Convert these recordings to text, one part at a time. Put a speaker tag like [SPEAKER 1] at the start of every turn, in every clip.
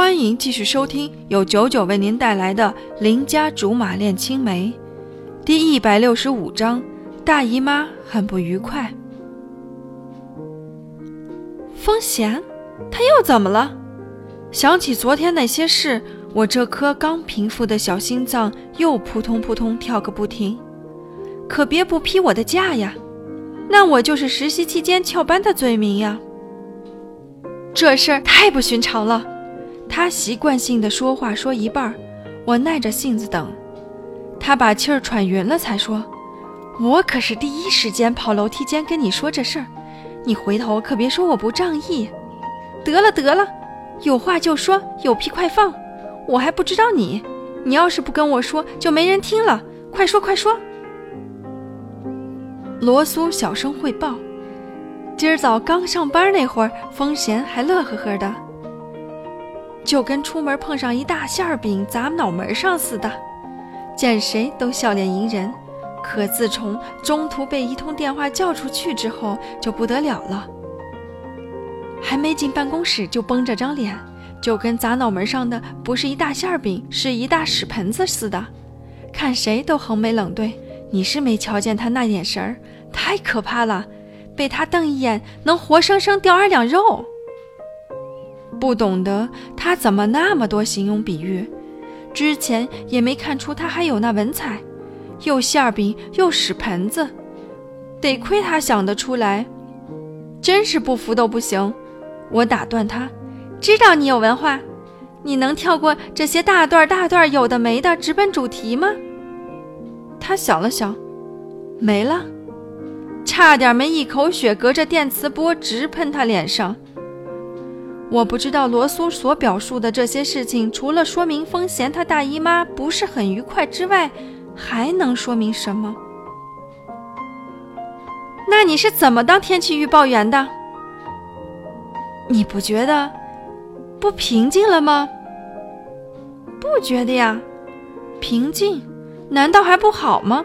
[SPEAKER 1] 欢迎继续收听由九九为您带来的《邻家竹马恋青梅》第一百六十五章：大姨妈很不愉快。风贤，他又怎么了？想起昨天那些事，我这颗刚平复的小心脏又扑通扑通跳个不停。可别不批我的假呀！那我就是实习期间翘班的罪名呀！这事儿太不寻常了。他习惯性的说话说一半，我耐着性子等，他把气儿喘匀了才说：“我可是第一时间跑楼梯间跟你说这事儿，你回头可别说我不仗义。”得了得了，有话就说，有屁快放，我还不知道你，你要是不跟我说，就没人听了。快说快说！罗苏小声汇报：“今儿早刚上班那会儿，风贤还乐呵呵的。”就跟出门碰上一大馅饼砸脑门上似的，见谁都笑脸迎人。可自从中途被一通电话叫出去之后，就不得了了。还没进办公室就绷着张脸，就跟砸脑门上的不是一大馅饼，是一大屎盆子似的。看谁都横眉冷对。你是没瞧见他那眼神儿，太可怕了，被他瞪一眼能活生生掉二两肉。不懂得他怎么那么多形容比喻，之前也没看出他还有那文采，又馅饼又屎盆子，得亏他想得出来，真是不服都不行。我打断他，知道你有文化，你能跳过这些大段大段有的没的，直奔主题吗？他想了想，没了，差点没一口血隔着电磁波直喷他脸上。我不知道罗苏所表述的这些事情，除了说明风贤他大姨妈不是很愉快之外，还能说明什么？那你是怎么当天气预报员的？你不觉得不平静了吗？不觉得呀，平静，难道还不好吗？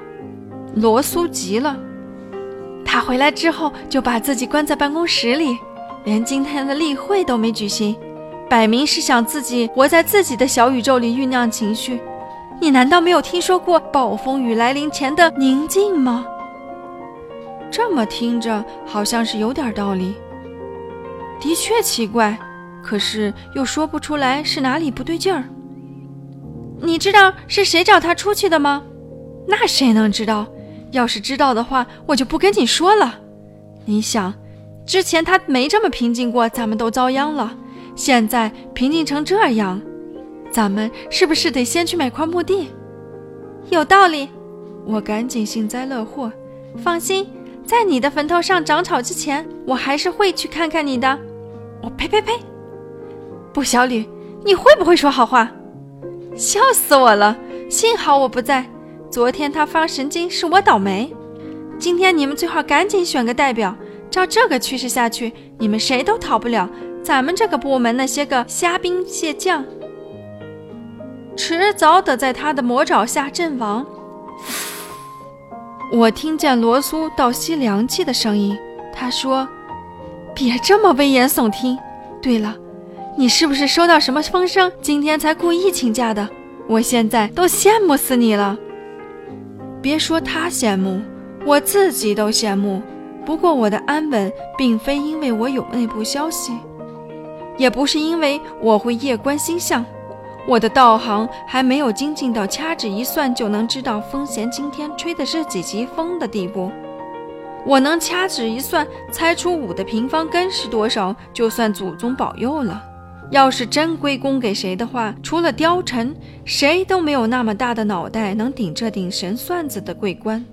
[SPEAKER 1] 罗苏急了，他回来之后就把自己关在办公室里。连今天的例会都没举行，摆明是想自己活在自己的小宇宙里酝酿情绪。你难道没有听说过暴风雨来临前的宁静吗？这么听着好像是有点道理。的确奇怪，可是又说不出来是哪里不对劲儿。你知道是谁找他出去的吗？那谁能知道？要是知道的话，我就不跟你说了。你想。之前他没这么平静过，咱们都遭殃了。现在平静成这样，咱们是不是得先去买块墓地？有道理，我赶紧幸灾乐祸。放心，在你的坟头上长草之前，我还是会去看看你的。我呸呸呸！不，小吕，你会不会说好话？笑死我了！幸好我不在，昨天他发神经是我倒霉。今天你们最好赶紧选个代表。照这个趋势下去，你们谁都逃不了咱们这个部门那些个虾兵蟹将，迟早得在他的魔爪下阵亡。我听见罗苏倒吸凉气的声音，他说：“别这么危言耸听。对了，你是不是收到什么风声，今天才故意请假的？我现在都羡慕死你了。别说他羡慕，我自己都羡慕。”不过我的安稳，并非因为我有内部消息，也不是因为我会夜观星象，我的道行还没有精进到掐指一算就能知道风贤今天吹的是几级风的地步。我能掐指一算，猜出五的平方根是多少，就算祖宗保佑了。要是真归功给谁的话，除了貂蝉，谁都没有那么大的脑袋能顶这顶神算子的桂冠。